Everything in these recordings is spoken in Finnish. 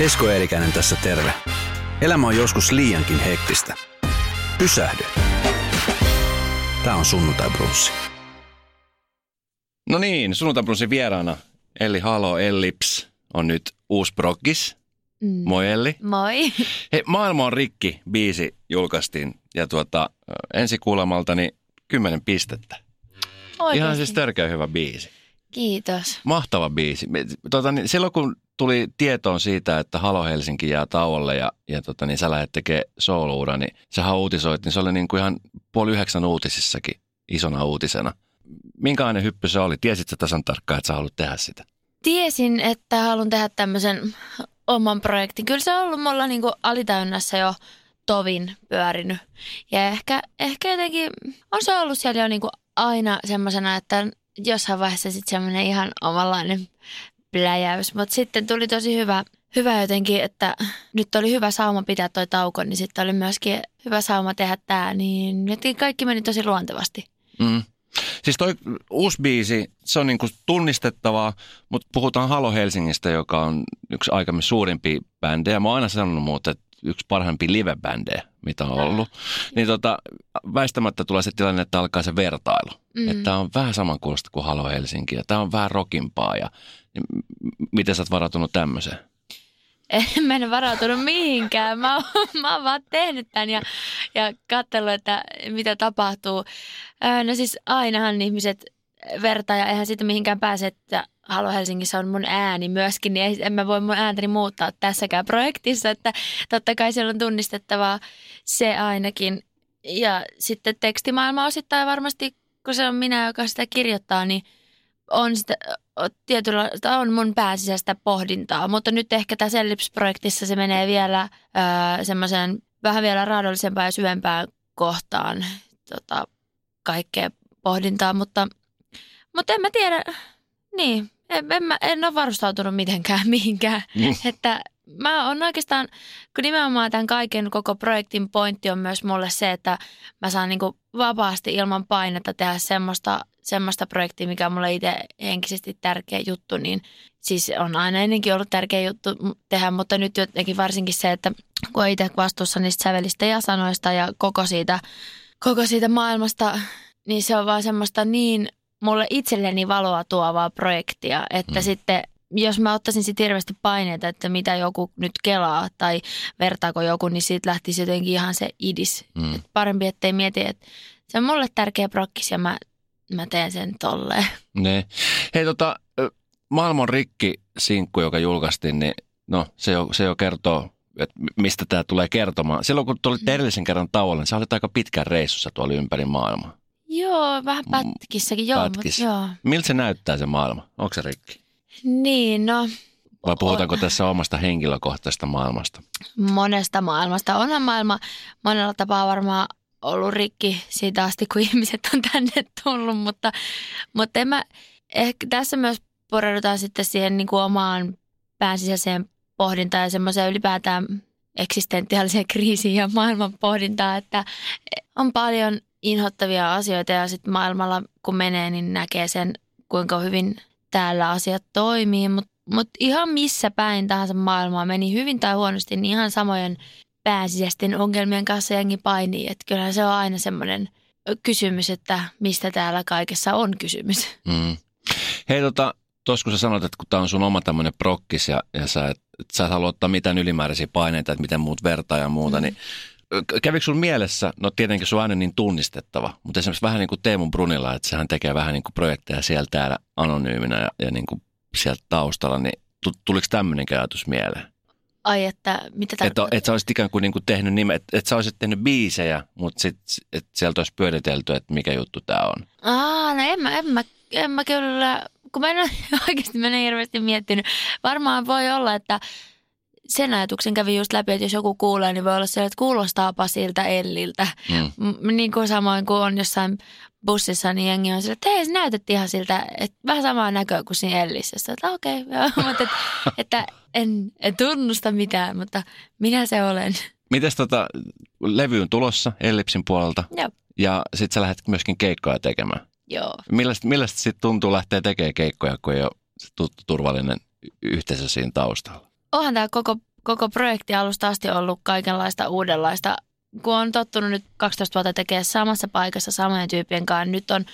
Esko Eerikäinen tässä terve. Elämä on joskus liiankin hektistä. Pysähdy. Tämä on Sunnuntai Brunssi. No niin, sunnuntai vieraana Elli Halo Ellips on nyt uusi prokkis. Mm. Moi Elli. Moi. Hei, Maailma on rikki, biisi julkaistiin ja tuota, ensi kuulemaltani kymmenen pistettä. Oikeasti. Ihan siis törkeä hyvä biisi. Kiitos. Mahtava biisi. Tuota, niin silloin kun tuli tietoon siitä, että Halo Helsinki jää tauolle ja, ja tota, niin sä lähdet tekemään souluura, niin sähän uutisoit, niin se oli niin kuin ihan puoli yhdeksän uutisissakin isona uutisena. Minkälainen hyppy se oli? Tiesit sä tasan tarkkaan, että sä haluat tehdä sitä? Tiesin, että haluan tehdä tämmöisen oman projektin. Kyllä se on ollut mulla niin kuin alitäynnässä jo tovin pyörinyt. Ja ehkä, ehkä jotenkin on se ollut siellä jo niin kuin aina semmoisena, että jossain vaiheessa sitten semmoinen ihan omanlainen pläjäys. Mutta sitten tuli tosi hyvä, hyvä jotenkin, että nyt oli hyvä sauma pitää toi tauko, niin sitten oli myöskin hyvä sauma tehdä tämä. Niin kaikki meni tosi luontevasti. Mm. Siis toi uusi biisi, se on niinku tunnistettavaa, mutta puhutaan Halo Helsingistä, joka on yksi aikamme suurimpia bändejä. Mä oon aina sanonut muuten, että yksi parhaimpia live-bändejä, mitä on ollut. Niin tota, väistämättä tulee se tilanne, että alkaa se vertailu. Mm. Että tämä on vähän samankuulosta kuin Halo Helsinki ja tämä on vähän rokimpaa. Ja, miten sä oot varautunut tämmöiseen? En mä en varautunut mihinkään. Mä, oon, mä oon vaan tehnyt tämän ja, ja katsellut, että mitä tapahtuu. No siis ainahan ihmiset vertaa ja eihän siitä mihinkään pääse, että Halo Helsingissä on mun ääni myöskin, niin en mä voi mun ääntäni muuttaa tässäkään projektissa, että totta kai siellä on tunnistettavaa se ainakin. Ja sitten tekstimaailma osittain varmasti, kun se on minä, joka sitä kirjoittaa, niin on sitä, tietyllä, on mun pääsisäistä pohdintaa, mutta nyt ehkä tässä Ellips-projektissa se menee vielä semmoiseen vähän vielä raadollisempaan ja syvempään kohtaan tota, kaikkea pohdintaa, mutta, mutta en mä tiedä, niin, en, en, mä, en ole varustautunut mitenkään mihinkään. Mm. Että mä oon oikeastaan, kun nimenomaan tämän kaiken koko projektin pointti on myös mulle se, että mä saan niinku vapaasti ilman painetta tehdä semmoista, semmoista projektia, mikä on mulle itse henkisesti tärkeä juttu, niin siis on aina ennenkin ollut tärkeä juttu tehdä, mutta nyt jotenkin varsinkin se, että kun itse vastuussa niistä sävelistä ja sanoista ja koko siitä, koko siitä maailmasta, niin se on vaan semmoista niin mulle itselleni valoa tuovaa projektia, että mm. sitten jos mä ottaisin sitten hirveästi paineita, että mitä joku nyt kelaa tai vertaako joku, niin siitä lähtisi jotenkin ihan se idis. Mm. Et parempi, ettei mieti, että se on mulle tärkeä prokkis ja mä, mä teen sen tolleen. Ne. Hei tota, Maailman rikki-sinkku, joka julkaistiin, niin no se jo, se jo kertoo, että mistä tämä tulee kertomaan. Silloin kun tulit mm. edellisen kerran tauolle, niin sä olit aika pitkän reissussa tuolla ympäri maailmaa. Joo, vähän pätkissäkin, joo. Pätkis. Mutta, joo. Miltä se näyttää se maailma? Onko se rikki? Niin, no... Vai puhutaanko on. tässä omasta henkilökohtaisesta maailmasta? Monesta maailmasta. Onhan maailma monella tapaa varmaan ollut rikki siitä asti, kun ihmiset on tänne tullut, mutta, mutta en mä, ehkä tässä myös pureudutaan sitten siihen niin kuin omaan päänsisäiseen pohdintaan ja semmoiseen ylipäätään eksistentiaaliseen kriisiin ja maailman pohdintaan, että on paljon inhottavia asioita ja sitten maailmalla kun menee, niin näkee sen, kuinka hyvin täällä asiat toimii. Mutta mut ihan missä päin tahansa maailmaa meni hyvin tai huonosti, niin ihan samojen pääsisäisten ongelmien kanssa jengi painii. Että kyllähän se on aina semmoinen kysymys, että mistä täällä kaikessa on kysymys. Mm. Hei tota, tuossa kun sä sanoit, että kun tämä on sun oma tämmöinen prokkis ja, ja sä et, et sä et halua ottaa mitään ylimääräisiä paineita, että miten muut vertaa ja muuta, mm. niin kävikö sun mielessä, no tietenkin sun ääni niin tunnistettava, mutta esimerkiksi vähän niin kuin Teemu Brunilla, että sehän tekee vähän niin kuin projekteja siellä täällä anonyyminä ja, ja niin kuin sieltä taustalla, niin tuliko tämmöinen ajatus mieleen? Ai, että mitä tarkoittaa? Että et sä olisit ikään kuin, niin kuin tehnyt nimen, että et sä olisit tehnyt biisejä, mutta et sieltä olisi pyöritelty, että mikä juttu tämä on. Aa, no en mä, en mä, en mä kyllä, kun mä en ole oikeasti mä en hirveästi miettinyt. Varmaan voi olla, että sen ajatuksen kävi just läpi, että jos joku kuulee, niin voi olla se, että kuulostaapa siltä Elliltä. Mm. M- niin kuin samoin kuin on jossain bussissa, niin jengi on sillä, että hei, sä näytät ihan siltä, että vähän samaa näköä kuin siinä Ellissä. Sitten, että okei, okay, mutta että, että en, en tunnusta mitään, mutta minä se olen. Mites tota, levy on tulossa Ellipsin puolelta Joo. ja sit sä lähdet myöskin keikkoja tekemään. Joo. Millaista, millaista sitten tuntuu lähteä tekemään keikkoja, kun ei ole se tuttu turvallinen yhteisö siinä taustalla? Onhan tämä koko, koko projekti alusta asti ollut kaikenlaista uudenlaista. Kun on tottunut nyt 12 vuotta tekemään samassa paikassa samojen tyyppien kanssa, nyt on,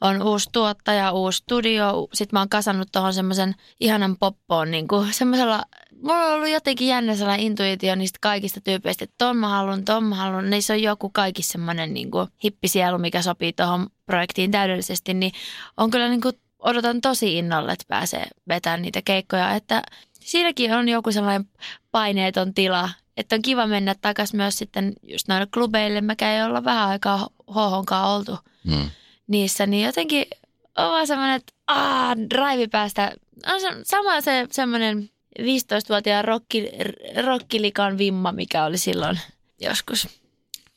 on uusi tuottaja, uusi studio. Sitten mä oon kasannut tuohon semmoisen ihanan poppoon, niin kuin semmoisella, mulla on ollut jotenkin jännä sellainen intuitio niistä kaikista tyypeistä, että ton mä haluan, ton mä haluan. Niissä on joku kaikissa semmoinen niin hippisielu, mikä sopii tuohon projektiin täydellisesti, niin on kyllä niin kuin odotan tosi innolla, että pääsee vetämään niitä keikkoja, että siinäkin on joku sellainen paineeton tila, että on kiva mennä takaisin myös sitten just noille klubeille. Mäkään ei olla vähän aikaa hohonkaan oltu Hmm. niissä, niin jotenkin on vaan semmoinen, että aah, drive päästä. On se, sama se semmoinen 15-vuotiaan rokki, rokkilikan vimma, mikä oli silloin joskus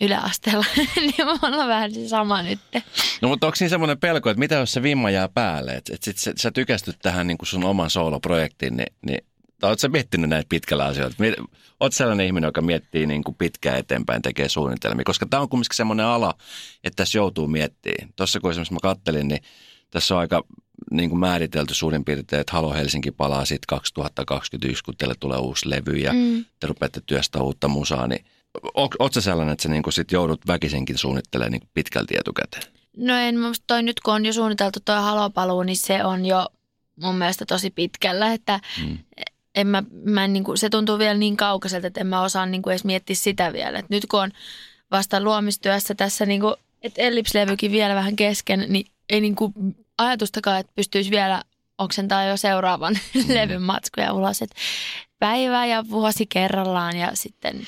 yläasteella, niin mulla on vähän se sama nyt. No mutta onko siinä semmoinen pelko, että mitä jos se vimma jää päälle, että et sit sä, sä tykästyt tähän niin sun oman sooloprojektiin, niin, niin tai sä miettinyt näitä pitkällä asioita? Oot sellainen ihminen, joka miettii niin kuin pitkään eteenpäin, tekee suunnitelmia, koska tämä on kumminkin semmoinen ala, että tässä joutuu miettimään. Tuossa kun esimerkiksi mä kattelin, niin tässä on aika niin kuin määritelty suurin piirtein, että Halo Helsinki palaa sitten 2021, kun teille tulee uusi levy ja Mm. te rupeatte työstää uutta musaa, niin sä sellainen, että sä niin kuin sit joudut väkisinkin suunnittelemaan niin pitkälti etukäteen? No en, musta toi nyt kun on jo suunniteltu toi halopaluu, niin se on jo mun mielestä tosi pitkällä, että Mm. En mä, mä en niinku, se tuntuu vielä niin kaukaiselta, että en mä osaa niinku edes miettiä sitä vielä. Et nyt kun on vasta luomistyössä tässä, niinku, että Ellipslevykin vielä vähän kesken, niin ei niinku ajatustakaan, että pystyisi vielä oksentaa jo seuraavan mm. levyn matskuja ulos. Et päivä ja vuosi kerrallaan ja sitten,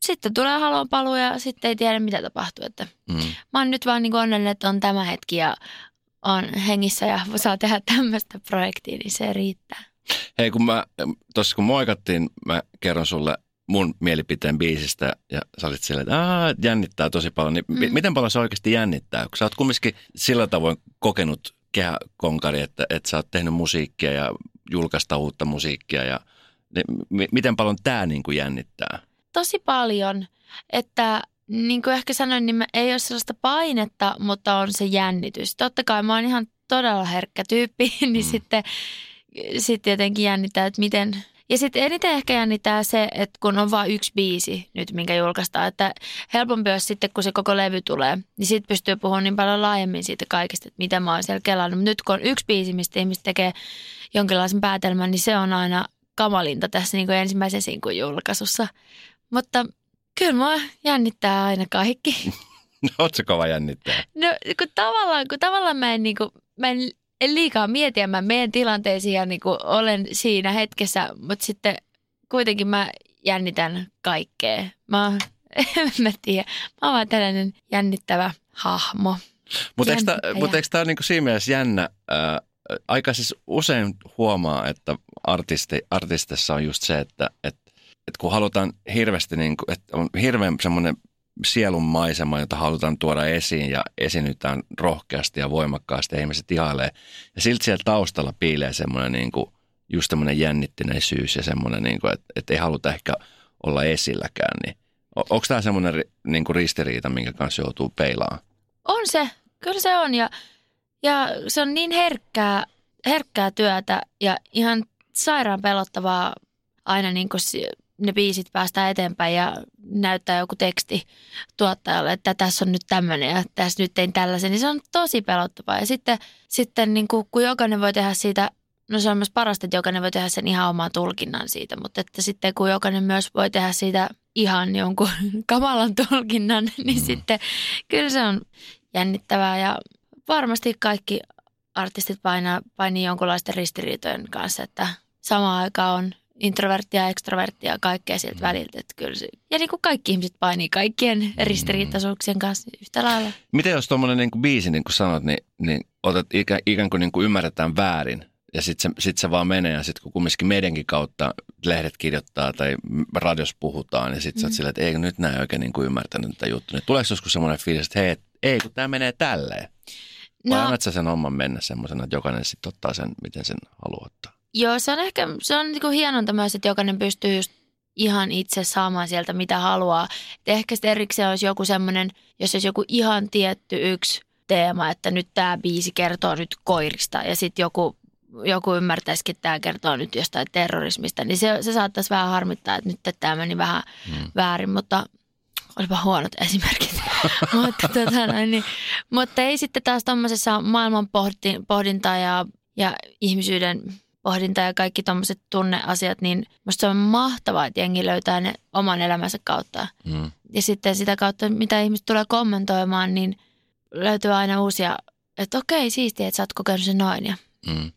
sitten tulee halopaluu ja sitten ei tiedä mitä tapahtuu. Että Mm. mä oon nyt vaan niin onnellinen, että on tämä hetki ja on hengissä ja saa tehdä tämmöistä projektia, niin se riittää. Hei, kun mä, tuossa kun moikattiin, mä kerron sulle mun mielipiteen biisistä ja sä olit silleen, että Aa, jännittää tosi paljon. Niin mm. miten paljon se oikeasti jännittää? Kun sä oot kumminkin sillä tavoin kokenut kehäkonkari, että, että sä oot tehnyt musiikkia ja julkaista uutta musiikkia ja niin, m- miten paljon tämä niin kuin jännittää? Tosi paljon, että niin kuin ehkä sanoin, niin mä- ei ole sellaista painetta, mutta on se jännitys. Totta kai mä oon ihan todella herkkä tyyppi, niin mm. sitten, sitten jotenkin jännittää, että miten... Ja sitten eniten ehkä jännittää se, että kun on vain yksi biisi nyt, minkä julkaistaan, että helpompi olisi sitten, kun se koko levy tulee, niin sitten pystyy puhumaan niin paljon laajemmin siitä kaikesta, että mitä mä oon siellä kelannut. Nyt kun on yksi biisi, mistä ihmiset tekee jonkinlaisen päätelmän, niin se on aina kamalinta tässä niin kuin ensimmäisen sinkun julkaisussa. Mutta kyllä mua jännittää aina kaikki. Oot se kova jännittää? No kun tavallaan, kun tavallaan mä en, niin kuin, mä en, en liikaa mieti ja mä menen tilanteisiin ja niin kuin olen siinä hetkessä, mutta sitten kuitenkin mä jännitän kaikkea. Mä, en mä tiedä, mä oon vaan tällainen jännittävä hahmo. Mutta eikö tämä tää niinku siinä mielessä jännä? Ää, aika siis usein huomaa, että artisti, artistissa on just se, että et, et kun halutaan hirveästi, niinku, että on hirveän semmoinen sielun maisema, jota halutaan tuoda esiin ja esiinnytään rohkeasti ja voimakkaasti ja ihmiset ihailee. Ja silti siellä taustalla piilee semmoinen niinku, just semmoinen jännittyneisyys ja semmoinen, niinku, että et ei haluta ehkä olla esilläkään. Niin, on, onko tämä semmoinen ri, niinku ristiriita, minkä kanssa joutuu peilaamaan? On se, kyllä se on ja, ja se on niin herkkää, herkkää työtä ja ihan sairaan pelottavaa aina niin kuin ne biisit päästään eteenpäin ja näyttää joku teksti tuottajalle, että tässä on nyt tämmöinen ja tässä nyt tein tällaisen, niin se on tosi pelottavaa. Ja sitten, sitten niin kuin, kun jokainen voi tehdä siitä, no se on myös parasta, että jokainen voi tehdä sen ihan oman tulkinnan siitä, mutta että sitten kun jokainen myös voi tehdä siitä ihan jonkun kamalan tulkinnan, niin Mm. sitten kyllä se on jännittävää ja varmasti kaikki artistit painaa, painii jonkunlaisten ristiriitojen kanssa, että samaan aikaan on introverttia ja ekstroverttia ja kaikkea sieltä väliltä. Että kyllä se, ja niin kuin kaikki ihmiset painii kaikkien ristiriitaisuuksien kanssa yhtä lailla. Miten jos tuommoinen niin biisi, niin kuin sanot, niin, niin otat ikä, ikään kuin, niin kuin ymmärretään väärin ja sitten se, sit se vaan menee ja sitten kun kumminkin meidänkin kautta lehdet kirjoittaa tai radios puhutaan ja sitten mm. sä oot silleen, että ei nyt näin oikein niin kuin ymmärtänyt tätä juttua. Niin tuleeko joskus semmoinen fiilis, että hei, ei kun tämä menee tälleen? Vai no, annat sä sen homman mennä semmoisena, että jokainen sitten ottaa sen, miten sen haluaa ottaa? Joo, se on ehkä, se on niin hienonta myös, että jokainen pystyy just ihan itse saamaan sieltä mitä haluaa. Et ehkä sitten erikseen olisi joku semmoinen, jos olisi joku ihan tietty yksi teema, että nyt tämä biisi kertoo nyt koirista ja sitten joku, joku ymmärtäisikin, että tämä kertoo nyt jostain terrorismista, niin se, se saattaisi vähän harmittaa, että nyt tämä meni vähän hmm. väärin, mutta olipa huonot esimerkit. mutta, tota, noin, niin, mutta ei sitten taas tuommoisessa maailman pohdinta ja, ja ihmisyyden pohdinta ja kaikki tuommoiset tunneasiat, niin musta se on mahtavaa, että jengi löytää ne oman elämänsä kautta. Mm. Ja sitten sitä kautta, mitä ihmiset tulee kommentoimaan, niin löytyy aina uusia, että okei, siistiä, että sä oot kokenut sen noin. Ja. Mm.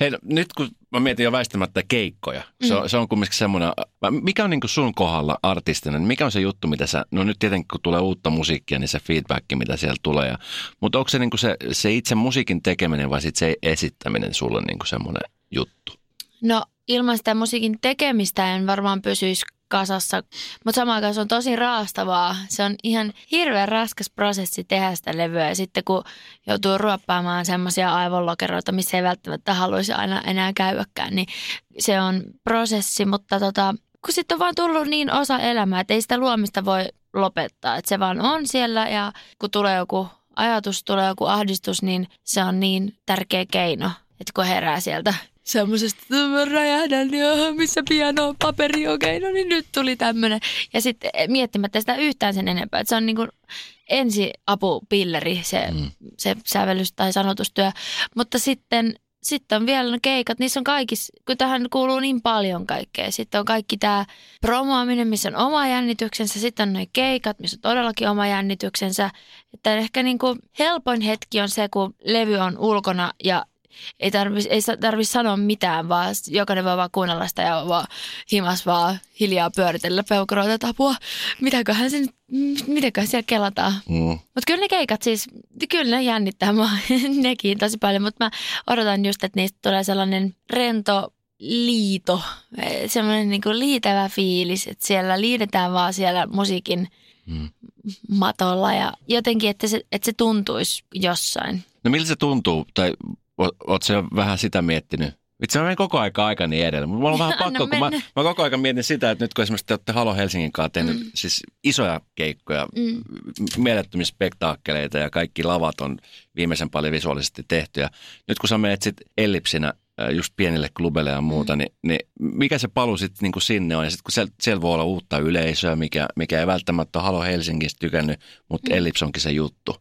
Hei, no, nyt kun mä mietin jo väistämättä keikkoja, se, on, mm. se on kumminkin semmoinen, mikä on niin sun kohdalla artistina, niin mikä on se juttu, mitä sä, no nyt tietenkin kun tulee uutta musiikkia, niin se feedback, mitä siellä tulee, ja, mutta onko se, niin se, se itse musiikin tekeminen vai sit se esittäminen sulle niin semmoinen juttu? No ilman sitä musiikin tekemistä en varmaan pysyisi kasassa, mutta samaan aikaan se on tosi raastavaa. Se on ihan hirveän raskas prosessi tehdä sitä levyä ja sitten kun joutuu ruoppaamaan semmoisia aivonlokeroita, missä ei välttämättä haluaisi aina enää käydäkään, niin se on prosessi, mutta tota, kun sitten on vaan tullut niin osa elämää, että ei sitä luomista voi lopettaa, että se vaan on siellä ja kun tulee joku ajatus, tulee joku ahdistus, niin se on niin tärkeä keino, että kun herää sieltä semmoisesta, että mä räjähdän, ja missä piano paperi, okei, okay, no niin nyt tuli tämmöinen. Ja sitten miettimättä sitä yhtään sen enempää, että se on niin kuin ensiapupilleri se, mm. se sävellys tai sanotustyö. Mutta sitten, sitten on vielä ne keikat, niissä on kaikissa, kun tähän kuuluu niin paljon kaikkea. Sitten on kaikki tämä promoaminen, missä on oma jännityksensä, sitten on ne keikat, missä on todellakin oma jännityksensä. Että ehkä niin kuin helpoin hetki on se, kun levy on ulkona ja ei tarvitsisi ei tarvi sanoa mitään, vaan jokainen voi vaan kuunnella sitä ja vaan himas vaan hiljaa pyöritellä peukuroita, että apua, mitäköhän se mitäköhän siellä kelataan. Mm. Mutta kyllä ne keikat siis, kyllä ne jännittää mua nekin tosi paljon, mutta mä odotan just, että niistä tulee sellainen rento liito, semmoinen niinku liitävä fiilis, että siellä liidetään vaan siellä musiikin mm. matolla ja jotenkin, että se, että se tuntuisi jossain. No miltä se tuntuu, tai Oletko se vähän sitä miettinyt? Itse mä menen koko aika aika niin edellä, mutta mulla on vähän pakko, kun mä, mä koko ajan mietin sitä, että nyt kun esimerkiksi te olette Halo Helsingin kanssa tehnyt mm. siis isoja keikkoja, mm. mielettömiä spektaakkeleita ja kaikki lavat on viimeisen paljon visuaalisesti tehty. Ja nyt kun sä menet sitten ellipsinä just pienille klubeille ja muuta, mm. niin, niin mikä se palu sitten niin kuin sinne on? Ja sitten kun siellä, siellä voi olla uutta yleisöä, mikä, mikä ei välttämättä ole Halo Helsingistä tykännyt, mutta mm. Ellips onkin se juttu.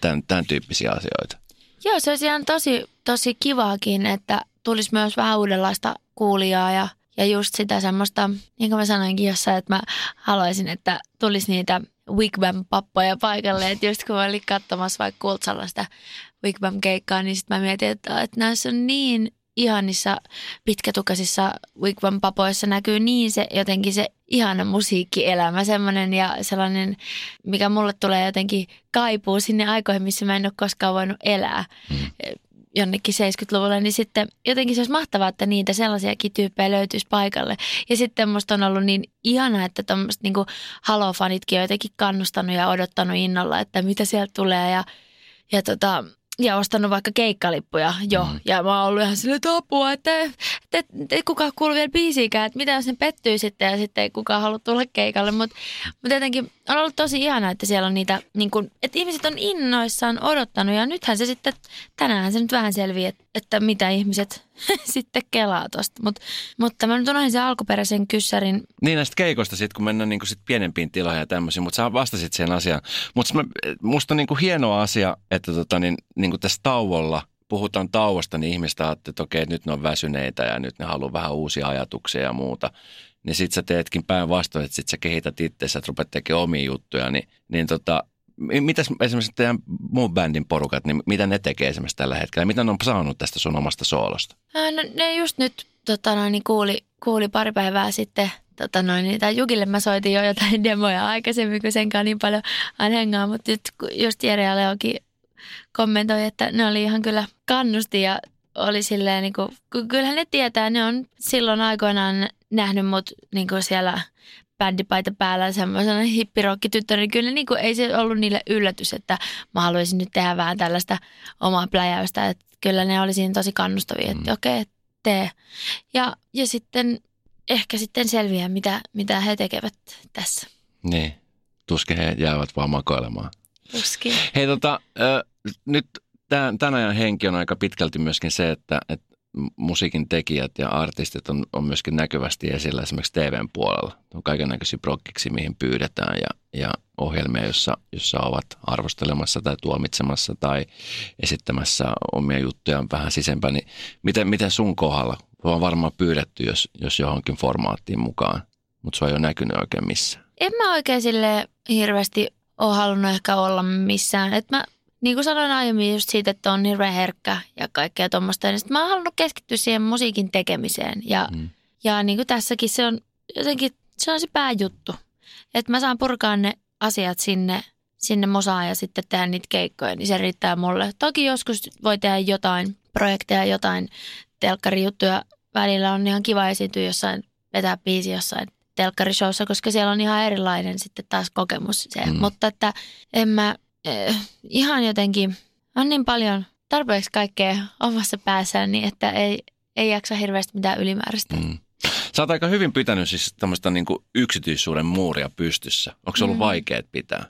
Tämän, tämän tyyppisiä asioita. Joo, se olisi ihan tosi, tosi kivaakin, että tulisi myös vähän uudenlaista kuulijaa ja, ja just sitä semmoista, niin kuin mä sanoinkin jossain, että mä haluaisin, että tulisi niitä Wigwam-pappoja paikalle, että just kun mä olin katsomassa vaikka Kultsalla sitä Wigwam-keikkaa, niin sitten mä mietin, että, että näissä on niin ihanissa pitkätukaisissa Wigwam papoissa näkyy niin se jotenkin se ihana musiikkielämä, semmoinen ja sellainen, mikä mulle tulee jotenkin kaipuu sinne aikoihin, missä mä en ole koskaan voinut elää. Mm jonnekin 70-luvulle, niin sitten jotenkin se olisi mahtavaa, että niitä sellaisiakin tyyppejä löytyisi paikalle. Ja sitten musta on ollut niin ihana, että tuommoiset niin Halo-fanitkin on jotenkin kannustanut ja odottanut innolla, että mitä sieltä tulee ja, ja tota, ja ostanut vaikka keikkalippuja jo. Mm. Ja mä oon ollut ihan silleen, että apua, että, että, että, että kukaan kuulu vielä biisiikään, että mitä jos ne pettyy sitten ja sitten ei kukaan halua tulla keikalle. Mutta mut jotenkin on ollut tosi ihana, että siellä on niitä, niin kun, että ihmiset on innoissaan odottanut ja nythän se sitten, tänään se nyt vähän selviää, että, että mitä ihmiset sitten kelaa tosta. Mut, mutta mä nyt unohdin sen alkuperäisen kyssärin. Niin näistä keikoista sitten, kun mennään niinku sit pienempiin tiloihin ja tämmöisiin, mutta sä vastasit sen asiaan. Mutta musta on niinku hieno asia, että tota, niin, niinku tässä tauolla – puhutaan tauosta, niin ihmiset ajattelee, että okei, nyt ne on väsyneitä ja nyt ne haluaa vähän uusia ajatuksia ja muuta niin sit sä teetkin päinvastoin, että sit sä kehität itse, että rupeat tekemään omia juttuja, niin, niin tota, mitäs esimerkiksi teidän muun bändin porukat, niin mitä ne tekee esimerkiksi tällä hetkellä? Mitä ne on saanut tästä sun omasta soolosta? No, ne just nyt tota noin, niin kuuli, kuuli pari päivää sitten tota noin, niin, Jukille mä soitin jo jotain demoja aikaisemmin, kun senkaan niin paljon aina hengaa, mutta nyt just Jere ja Leokin kommentoi, että ne oli ihan kyllä kannusti ja oli silleen, niin kuin, kyllähän ne tietää, ne on silloin aikoinaan nähnyt mut niin kuin siellä bändipaita päällä semmoisena hippirokkityttönä, niin kyllä niin kuin, ei se ollut niille yllätys, että mä haluaisin nyt tehdä vähän tällaista omaa pläjäystä. Että kyllä ne oli siinä tosi kannustavia, että mm. okei, okay, tee. Ja, ja sitten ehkä sitten selviää, mitä, mitä he tekevät tässä. Niin, tuskin he jäävät vaan makoilemaan. Tuskin. Hei tota, äh, nyt tämän, tämän ajan henki on aika pitkälti myöskin se, että, että musiikin tekijät ja artistit on, on myöskin näkyvästi esillä esimerkiksi TVn puolella. On kaiken näköisiä prokkiksi, mihin pyydetään ja, ja ohjelmia, jossa, jossa ovat arvostelemassa tai tuomitsemassa tai esittämässä omia juttuja vähän sisempään. Niin miten, miten sun kohdalla? On varmaan pyydetty, jos, jos johonkin formaattiin mukaan, mutta se ei ole näkynyt oikein missään. En mä oikein sille hirveästi ole halunnut ehkä olla missään. Et mä niin kuin sanoin aiemmin just siitä, että on hirveän herkkä ja kaikkea tuommoista, niin mä oon halunnut keskittyä siihen musiikin tekemiseen. Ja, mm. ja niin kuin tässäkin se on jotenkin, se on se pääjuttu. Että mä saan purkaa ne asiat sinne, sinne mosaan ja sitten tehdä niitä keikkoja, niin se riittää mulle. Toki joskus voi tehdä jotain projekteja, jotain telkkarijuttuja. Välillä on ihan kiva esiintyä jossain, vetää biisi jossain telkkarishowssa, koska siellä on ihan erilainen sitten taas kokemus se. Mm. Mutta että en mä eh, ihan jotenkin, on niin paljon tarpeeksi kaikkea omassa päässään, niin että ei, ei jaksa hirveästi mitään ylimääräistä. Mm. Sä oot aika hyvin pitänyt siis tämmöistä niin yksityissuuden muuria pystyssä. Onko se ollut mm. vaikea pitää?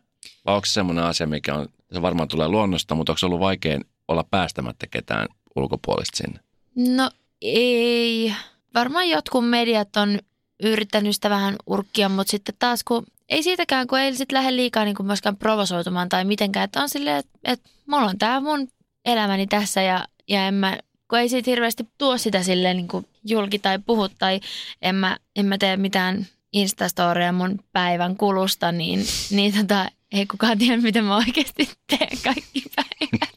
Vai onko se semmoinen asia, mikä on, se varmaan tulee luonnosta, mutta onko se ollut vaikea olla päästämättä ketään ulkopuolista sinne? No ei. Varmaan jotkut mediat on yrittänyt sitä vähän urkkia, mutta sitten taas kun ei siitäkään, kun ei sit lähde liikaa niin kuin myöskään provosoitumaan tai mitenkään. Että on silleen, että, että mulla on tämä mun elämäni tässä ja, ja en mä, kun ei siitä hirveästi tuo sitä silleen niin kuin julki tai puhu tai en mä, en mä tee mitään Instastoria mun päivän kulusta, niin, niin tota, ei kukaan tiedä, mitä mä oikeasti teen kaikki päivät.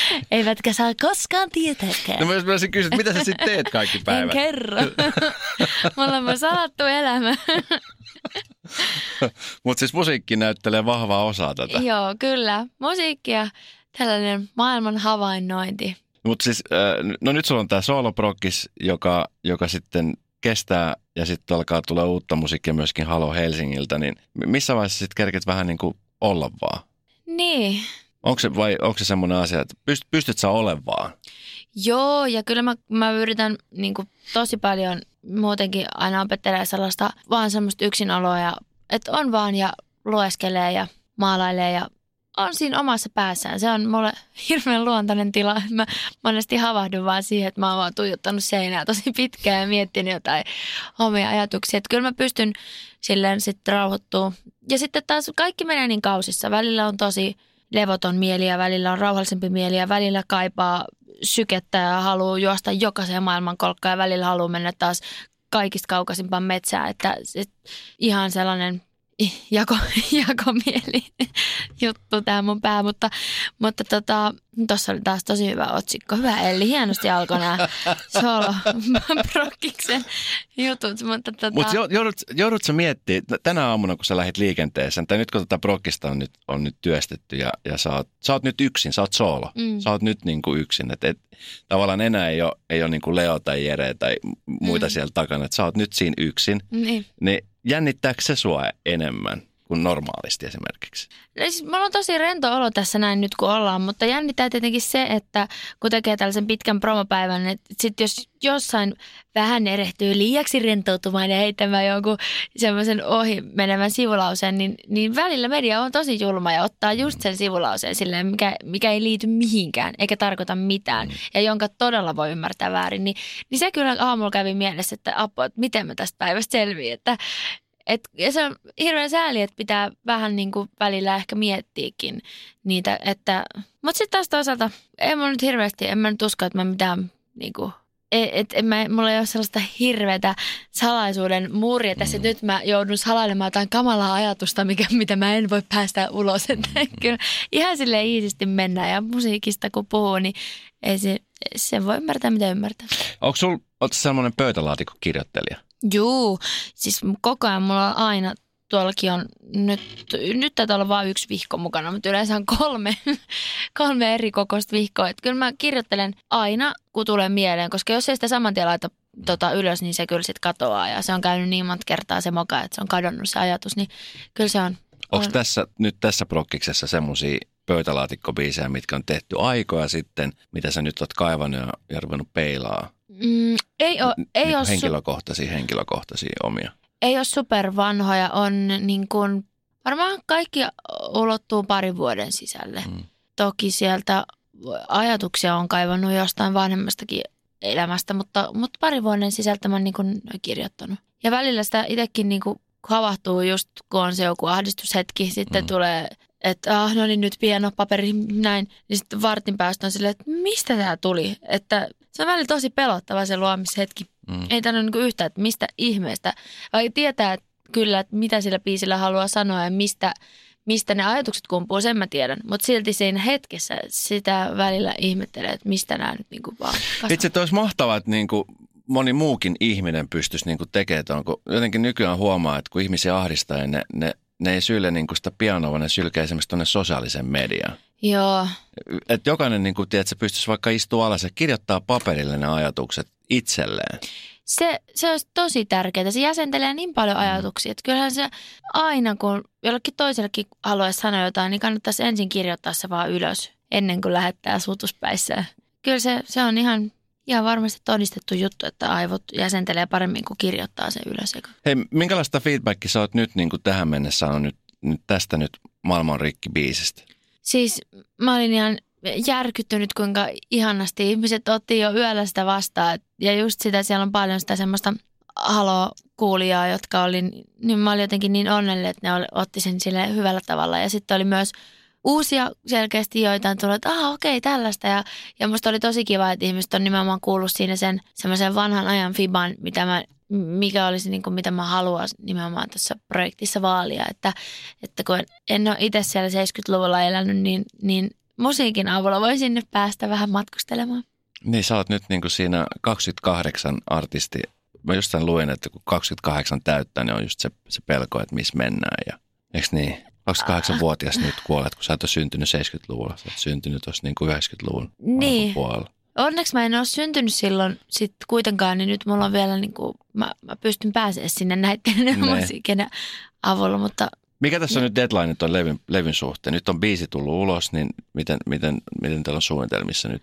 Eivätkä saa koskaan tietääkään. No mä olisin kysyä, mitä sä sitten teet kaikki päivät? En kerro. Mulla on mun salattu elämä. Mutta siis musiikki näyttelee vahvaa osaa tätä. Joo, kyllä. Musiikki ja tällainen maailman havainnointi. Mutta siis, no nyt sulla on tämä sooloprokkis, joka, joka sitten kestää ja sitten alkaa tulla uutta musiikkia myöskin Halo Helsingiltä, niin missä vaiheessa sitten kerket vähän niin kuin olla vaan? Niin. Onko se, vai onko se semmoinen asia, että pyst, pystyt sä olemaan? Joo, ja kyllä mä, mä yritän niin kuin, tosi paljon muutenkin aina opettelee sellaista vaan semmoista yksinoloa, ja, että on vaan ja lueskelee ja maalailee ja on siinä omassa päässään. Se on mulle hirveän luontainen tila. Mä monesti havahdun vaan siihen, että mä oon vaan tuijottanut seinää tosi pitkään ja miettinyt jotain omia ajatuksia. Että kyllä mä pystyn silleen sitten rauhoittua. Ja sitten taas kaikki menee niin kausissa. Välillä on tosi levoton mieli ja välillä on rauhallisempi mieli ja välillä kaipaa sykettä ja haluaa juosta jokaiseen maailmankolkkaan ja välillä haluaa mennä taas kaikista kaukaisimpaan metsään. Että, että ihan sellainen jako, jakomieli juttu tämä mun pää, mutta, mutta tota, tuossa oli taas tosi hyvä otsikko. Hyvä Elli, hienosti alkoi nämä solo prokkiksen jutut. Mutta tota... Mut joudut, joudut sä miettimään, tänä aamuna kun sä lähdit liikenteeseen, tai nyt kun tätä prokkista on nyt, on nyt työstetty ja, ja sä, oot, sä oot nyt yksin, sä oot solo. Mm. Sä oot nyt niin kuin yksin. Et, et, tavallaan enää ei ole, ei ole niin kuin Leo tai Jere tai muita mm. siellä takana, että sä oot nyt siinä yksin. Niin. niin jännittääkö se sua enemmän? Kuin normaalisti esimerkiksi? No siis mulla on tosi rento olo tässä näin nyt kun ollaan, mutta jännittää tietenkin se, että kun tekee tällaisen pitkän promopäivän, että sitten jos jossain vähän erehtyy liiaksi rentoutumaan ja heittämään jonkun semmoisen ohi menevän sivulauseen, niin, niin välillä media on tosi julma ja ottaa just sen sivulauseen silleen, mikä, mikä ei liity mihinkään eikä tarkoita mitään mm. ja jonka todella voi ymmärtää väärin, niin, niin se kyllä aamulla kävi mielessä, että apua, että miten mä tästä päivästä selviin, että et, ja se on hirveän sääli, että pitää vähän niin kuin välillä ehkä miettiäkin niitä, että, mutta sitten taas toisaalta, en mä nyt hirveästi, en mä nyt usko, että mä mitään niin kuin, et, et, en mä, mulla ei ole sellaista hirveätä salaisuuden muuria tässä, mm. nyt mä joudun salailemaan jotain kamalaa ajatusta, mikä, mitä mä en voi päästä ulos, että kyllä ihan sille iisisti mennään ja musiikista kun puhuu, niin ei se, se voi ymmärtää mitä ymmärtää. Onko sulla, sellainen pöytälaatikko kirjoittelija? Juu, siis koko ajan mulla on aina tuollakin on nyt, nyt taitaa olla vain yksi vihko mukana, mutta yleensä on kolme, kolme eri kokoista vihkoa. Et kyllä mä kirjoittelen aina, kun tulee mieleen, koska jos ei sitä saman tien laita tota, ylös, niin se kyllä sitten katoaa. Ja se on käynyt niin monta kertaa se moka, että se on kadonnut se ajatus, niin kyllä se on. Onko on. tässä nyt tässä prokkiksessa semmoisia pöytälaatikkobiisejä, mitkä on tehty aikoja sitten, mitä sä nyt oot kaivannut ja, ja ruvennut peilaa? Mm, ei ole, ei Niin ole su- henkilökohtaisia, henkilökohtaisia omia. ei ole supervanhoja, on niin kuin, varmaan kaikki ulottuu parin vuoden sisälle. Mm. Toki sieltä ajatuksia on kaivannut jostain vanhemmastakin elämästä, mutta, mutta parin vuoden sisältä mä oon niin kuin kirjoittanut. Ja välillä sitä itsekin niin kuin havahtuu just, kun on se joku ahdistushetki, sitten mm. tulee, että ah, no niin nyt pieno paperi, näin, niin sitten vartin päästä on silleen, että mistä tämä tuli? Että se on välillä tosi pelottava se luomishetki Mm. ei tänne niin yhtään, että mistä ihmeestä. Vai tietää että kyllä, että mitä sillä biisillä haluaa sanoa ja mistä, mistä ne ajatukset kumpuu, sen mä tiedän. Mutta silti siinä hetkessä sitä välillä ihmettelee, että mistä nämä nyt niin kuin vaan kasvaa. Itse olisi mahtavaa, että niin kuin moni muukin ihminen pystyisi niin kuin tekemään tuon, kun jotenkin nykyään huomaa, että kun ihmisiä ahdistaa, niin ne, ne, ne ei syle niin kuin sitä pianoa, vaan ne sylkee esimerkiksi tuonne sosiaalisen mediaan. Joo, Että jokainen niin kuin, tiedät, pystyisi vaikka istua alas ja kirjoittaa paperille ne ajatukset itselleen. se, se olisi tosi tärkeää. Se jäsentelee niin paljon ajatuksia, että kyllähän se aina, kun jollekin toisellekin haluaisi sanoa jotain, niin kannattaisi ensin kirjoittaa se vaan ylös ennen kuin lähettää suutuspäissään. Kyllä se, se on ihan, ihan varmasti todistettu juttu, että aivot jäsentelee paremmin kuin kirjoittaa se ylös. Hei, minkälaista feedbackia sä oot nyt niin kuin tähän mennessä saanut nyt, nyt tästä nyt maailman rikki biisistä? Siis mä olin ihan järkyttynyt, kuinka ihanasti ihmiset otti jo yöllä sitä vastaan. Ja just sitä, siellä on paljon sitä semmoista halo-kuulijaa, jotka oli, niin mä olin jotenkin niin onnellinen, että ne otti sen sille hyvällä tavalla. Ja sitten oli myös uusia selkeästi joitain tullut, että aha okei tällaista. Ja, ja musta oli tosi kiva, että ihmiset on nimenomaan kuullut siinä sen semmoisen vanhan ajan fiban, mitä mä, mikä olisi niin kuin, mitä mä haluan nimenomaan tässä projektissa vaalia. Että, että kun en ole itse siellä 70-luvulla elänyt, niin, niin musiikin avulla voi sinne päästä vähän matkustelemaan. Niin sä oot nyt niin kuin siinä 28 artisti. Mä just sen luin, että kun 28 täyttää, niin on just se, se pelko, että missä mennään. Ja, eikö niin? 28-vuotias nyt kuolet, kun sä et ole syntynyt 70-luvulla. Sä oot syntynyt tuossa niin kuin 90-luvun Niin. puolella. Onneksi mä en ole syntynyt silloin sit kuitenkaan, niin nyt mulla on vielä niin kuin, mä, mä pystyn pääsemään sinne näiden musiikin avulla, mutta Mikä tässä on nyt deadline tuon levyn, levyn suhteen? Nyt on biisi tullut ulos, niin miten, miten, miten teillä on suunnitelmissa nyt?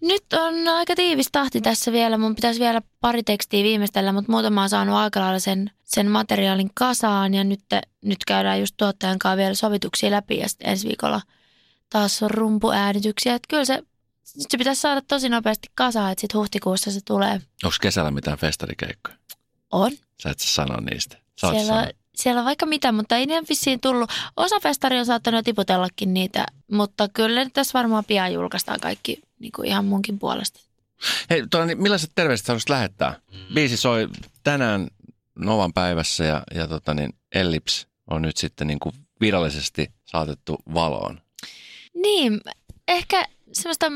Nyt on aika tiivis tahti tässä vielä. Mun pitäisi vielä pari tekstiä viimeistellä, mutta muutama on saanut aika lailla sen, sen materiaalin kasaan. Ja nyt, nyt käydään just tuottajan kanssa vielä sovituksia läpi ja sitten ensi viikolla taas on rumpuäänityksiä. Että kyllä se, se pitäisi saada tosi nopeasti kasaan, että sitten huhtikuussa se tulee. Onko kesällä mitään festarikeikkoja? On. Sä et sä sano niistä. Sä Siellä, sanonut. siellä on vaikka mitä, mutta ei ne vissiin tullut. Osa festari on saattanut jo tiputellakin niitä, mutta kyllä nyt tässä varmaan pian julkaistaan kaikki niin kuin ihan munkin puolesta. Hei, tuolla, niin millaiset terveiset sä haluaisit lähettää? Biisi soi tänään Novan päivässä ja, ja tota niin, Ellips on nyt sitten niin kuin virallisesti saatettu valoon. Niin, ehkä semmoista,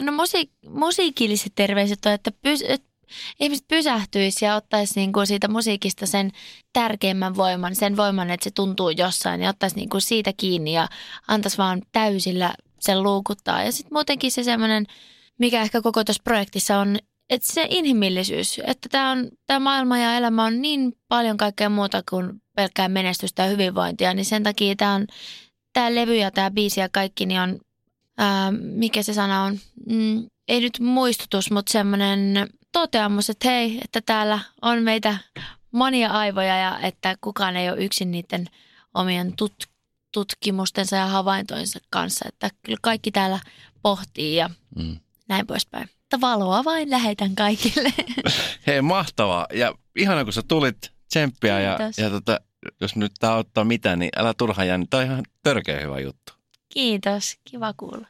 no musiik, musiikilliset terveiset on, että, pys, että ihmiset pysähtyisi ja ottaisi niinku siitä musiikista sen tärkeimmän voiman, sen voiman, että se tuntuu jossain ja ottaisi niinku siitä kiinni ja antaisi vaan täysillä sen luukuttaa. Ja sitten muutenkin se semmoinen, mikä ehkä koko tuossa projektissa on, että se inhimillisyys, että tämä maailma ja elämä on niin paljon kaikkea muuta kuin pelkkää menestystä ja hyvinvointia, niin sen takia tämä levy ja tämä biisi ja kaikki, niin on, ää, mikä se sana on, mm, ei nyt muistutus, mutta semmoinen toteamus, että hei, että täällä on meitä monia aivoja ja että kukaan ei ole yksin niiden omien tut- tutkimustensa ja havaintoinsa kanssa, että kyllä kaikki täällä pohtii ja Mm. näin poispäin. Mutta valoa vain lähetän kaikille. Hei, mahtavaa. Ja ihana, kun sä tulit tsemppiä ja, Kiitos. ja tota, jos nyt tää ottaa mitään, niin älä turhaan jää. Tämä on ihan törkeä hyvä juttu. Kiitos, kiva kuulla.